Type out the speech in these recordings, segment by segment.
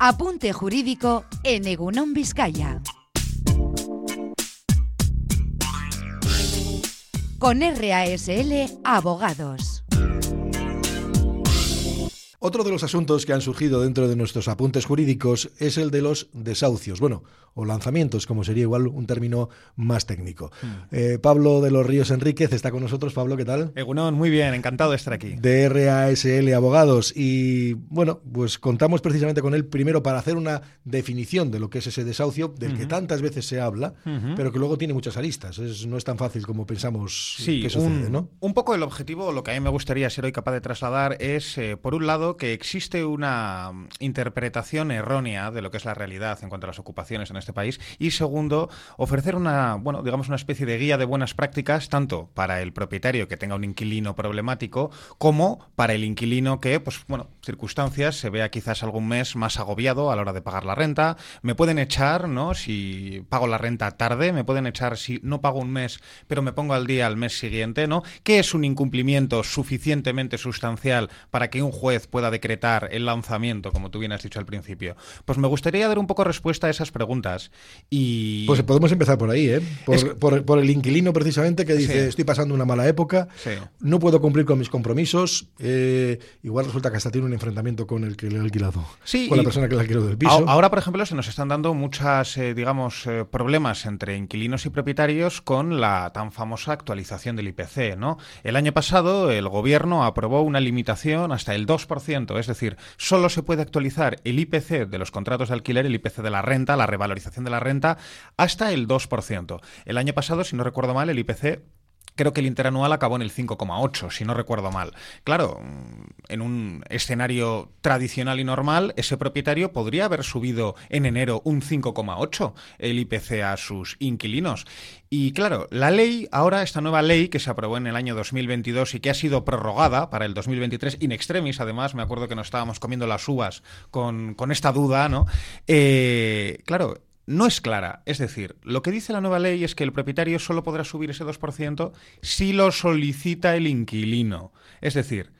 Apunte jurídico en Egunon Vizcaya. Con RASL Abogados. Otro de los asuntos que han surgido dentro de nuestros apuntes jurídicos es el de los desahucios, bueno, o lanzamientos, como sería igual un término más técnico. Hmm. Eh, Pablo de los Ríos Enríquez está con nosotros. Pablo, ¿qué tal? Egunon, muy bien, encantado de estar aquí. De RASL Abogados. Y bueno, pues contamos precisamente con él primero para hacer una definición de lo que es ese desahucio, del que tantas veces se habla, pero que luego tiene muchas aristas. Es- no es tan fácil como pensamos Sí, que sucede, un, ¿no? un poco el objetivo, lo que a mí me gustaría ser hoy capaz de trasladar es, eh, por un lado, que existe una mm, interpretación errónea de lo que es la realidad en cuanto a las ocupaciones en este país y, segundo, ofrecer una, bueno, digamos, una especie de guía de buenas prácticas tanto para el propietario que tenga un inquilino problemático como para el inquilino que, pues, bueno, circunstancias se vea quizás algún mes más agobiado a la hora de pagar la renta. Me pueden echar, ¿no? Si pago la renta tarde, me pueden echar si no pago un mes, pero me pongo al día al mes siguiente, ¿no? ¿Qué es un incumplimiento suficientemente sustancial para que un juez pueda decretar el lanzamiento, como tú bien has dicho al principio? Pues me gustaría dar un poco respuesta a esas preguntas. Y Pues podemos empezar por ahí, ¿eh? Por, Es que- por- por el inquilino precisamente que dice, Sí. estoy pasando una mala época, Sí. no puedo cumplir con mis compromisos, eh, igual resulta que hasta tiene un enfrentamiento con el que le ha alquilado, Sí, con la persona que le del piso. Ahora, por ejemplo, se nos están dando muchas, eh, digamos, eh, problemas entre inquilinos y propietarios con la tan famosa actualización del IPC, ¿no? El año pasado el gobierno aprobó una limitación hasta el 2%, es decir, solo se puede actualizar el IPC de los contratos de alquiler, el IPC de la renta, la revalorización de la renta, hasta el 2%. El año pasado, si no recuerdo mal, el IPC Creo que el interanual acabó en el 5,8, si no recuerdo mal. Claro, en un escenario tradicional y normal, ese propietario podría haber subido en enero un 5,8 el IPC a sus inquilinos. Y claro, la ley, ahora esta nueva ley que se aprobó en el año 2022 y que ha sido prorrogada para el 2023, in extremis además, me acuerdo que nos estábamos comiendo las uvas con, con esta duda, ¿no? Eh, claro, no es clara. Es decir, lo que dice la nueva ley es que el propietario solo podrá subir ese 2% si lo solicita el inquilino. Es decir,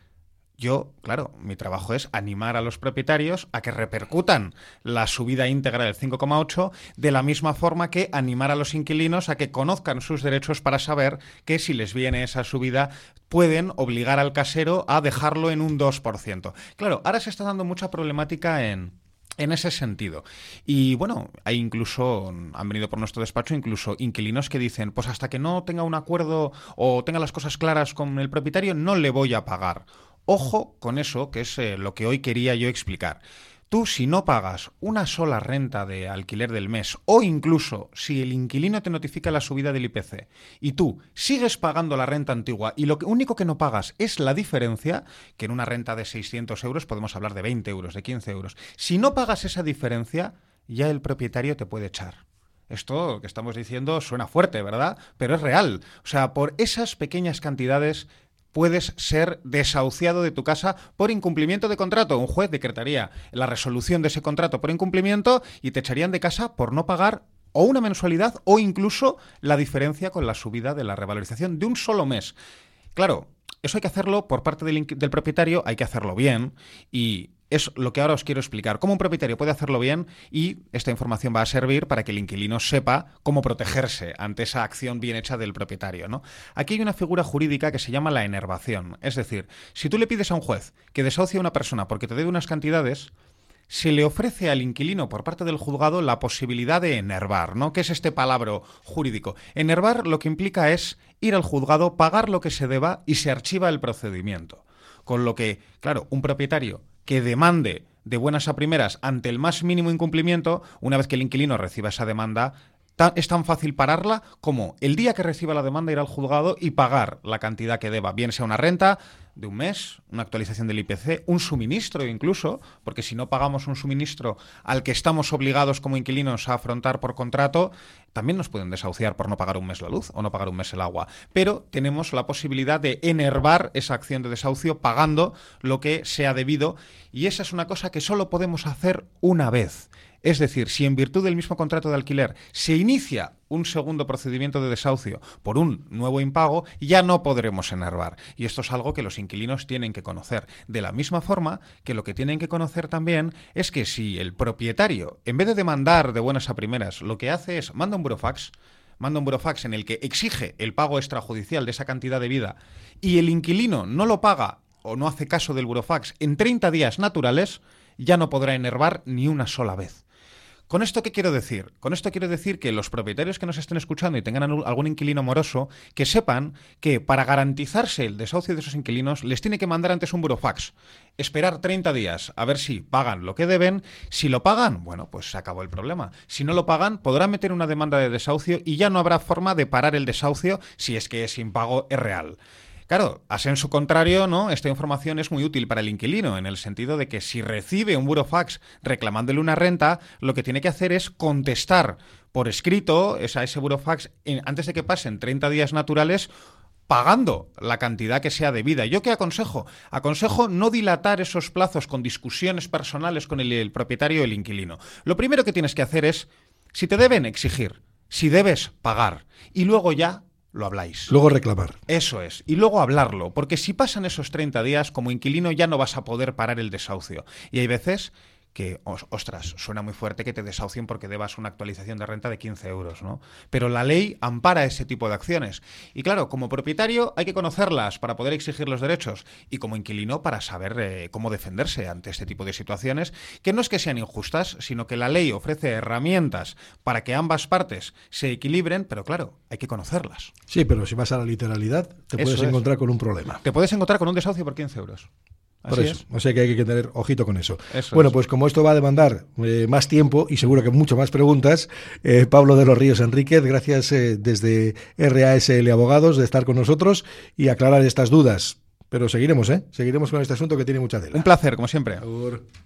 yo, claro, mi trabajo es animar a los propietarios a que repercutan la subida íntegra del 5,8 de la misma forma que animar a los inquilinos a que conozcan sus derechos para saber que si les viene esa subida pueden obligar al casero a dejarlo en un 2%. Claro, ahora se está dando mucha problemática en en ese sentido. Y bueno, hay incluso, han venido por nuestro despacho incluso inquilinos que dicen, pues hasta que no tenga un acuerdo o tenga las cosas claras con el propietario, no le voy a pagar. Ojo con eso, que es eh, lo que hoy quería yo explicar. Tú, si no pagas una sola renta de alquiler del mes, o incluso si el inquilino te notifica la subida del IPC, y tú sigues pagando la renta antigua y lo único que no pagas es la diferencia, que en una renta de 600 euros podemos hablar de 20 euros, de 15 euros, si no pagas esa diferencia, ya el propietario te puede echar. Esto que estamos diciendo suena fuerte, ¿verdad? Pero es real. O sea, por esas pequeñas cantidades puedes ser desahuciado de tu casa por incumplimiento de contrato. Un juez decretaría la resolución de ese contrato por incumplimiento y te echarían de casa por no pagar o una mensualidad o incluso la diferencia con la subida de la revalorización de un solo mes. Claro, eso hay que hacerlo por parte del, del propietario, hay que hacerlo bien y es lo que ahora os quiero explicar. Cómo un propietario puede hacerlo bien y esta información va a servir para que el inquilino sepa cómo protegerse ante esa acción bien hecha del propietario. ¿no? Aquí hay una figura jurídica que se llama la enervación. Es decir, si tú le pides a un juez que desahucie a una persona porque te debe unas cantidades, se le ofrece al inquilino por parte del juzgado la posibilidad de enervar, ¿no? ¿Qué es este palabra jurídico? Enervar lo que implica es ir al juzgado, pagar lo que se deba y se archiva el procedimiento. Con lo que, claro, un propietario que demande de buenas a primeras ante el más mínimo incumplimiento, una vez que el inquilino reciba esa demanda, es tan fácil pararla como el día que reciba la demanda ir al juzgado y pagar la cantidad que deba, bien sea una renta de un mes, una actualización del IPC, un suministro incluso, porque si no pagamos un suministro al que estamos obligados como inquilinos a afrontar por contrato, también nos pueden desahuciar por no pagar un mes la luz o no pagar un mes el agua. Pero tenemos la posibilidad de enervar esa acción de desahucio pagando lo que sea debido y esa es una cosa que solo podemos hacer una vez. Es decir, si en virtud del mismo contrato de alquiler se inicia un segundo procedimiento de desahucio por un nuevo impago, ya no podremos enervar. Y esto es algo que los inquilinos tienen que conocer. De la misma forma que lo que tienen que conocer también es que si el propietario, en vez de demandar de buenas a primeras, lo que hace es manda un burofax, manda un burofax en el que exige el pago extrajudicial de esa cantidad de vida y el inquilino no lo paga o no hace caso del burofax en 30 días naturales, ya no podrá enervar ni una sola vez. ¿Con esto qué quiero decir? Con esto quiero decir que los propietarios que nos estén escuchando y tengan algún inquilino moroso, que sepan que para garantizarse el desahucio de esos inquilinos les tiene que mandar antes un burofax, esperar 30 días a ver si pagan lo que deben. Si lo pagan, bueno, pues se acabó el problema. Si no lo pagan, podrán meter una demanda de desahucio y ya no habrá forma de parar el desahucio si es que ese impago es real. Claro, a su contrario, ¿no? Esta información es muy útil para el inquilino, en el sentido de que si recibe un burofax reclamándole una renta, lo que tiene que hacer es contestar por escrito a ese burofax antes de que pasen 30 días naturales pagando la cantidad que sea debida. ¿Yo qué aconsejo? Aconsejo no dilatar esos plazos con discusiones personales con el, el propietario o el inquilino. Lo primero que tienes que hacer es, si te deben, exigir. Si debes, pagar. Y luego ya lo habláis. Luego reclamar. Eso es. Y luego hablarlo, porque si pasan esos 30 días, como inquilino ya no vas a poder parar el desahucio. Y hay veces que, ostras, suena muy fuerte que te desahucien porque debas una actualización de renta de 15 euros, ¿no? Pero la ley ampara ese tipo de acciones. Y claro, como propietario hay que conocerlas para poder exigir los derechos y como inquilino para saber eh, cómo defenderse ante este tipo de situaciones, que no es que sean injustas, sino que la ley ofrece herramientas para que ambas partes se equilibren, pero claro, hay que conocerlas. Sí, pero si vas a la literalidad, te puedes encontrar con un problema. Te puedes encontrar con un desahucio por 15 euros. Por eso. O sea que hay que tener ojito con eso. bueno, pues como esto va a demandar eh, más tiempo y seguro que mucho más preguntas, eh, Pablo de los Ríos Enríquez, gracias eh, desde RASL Abogados de estar con nosotros y aclarar estas dudas. Pero seguiremos, ¿eh? Seguiremos con este asunto que tiene mucha tela. Un placer, como siempre.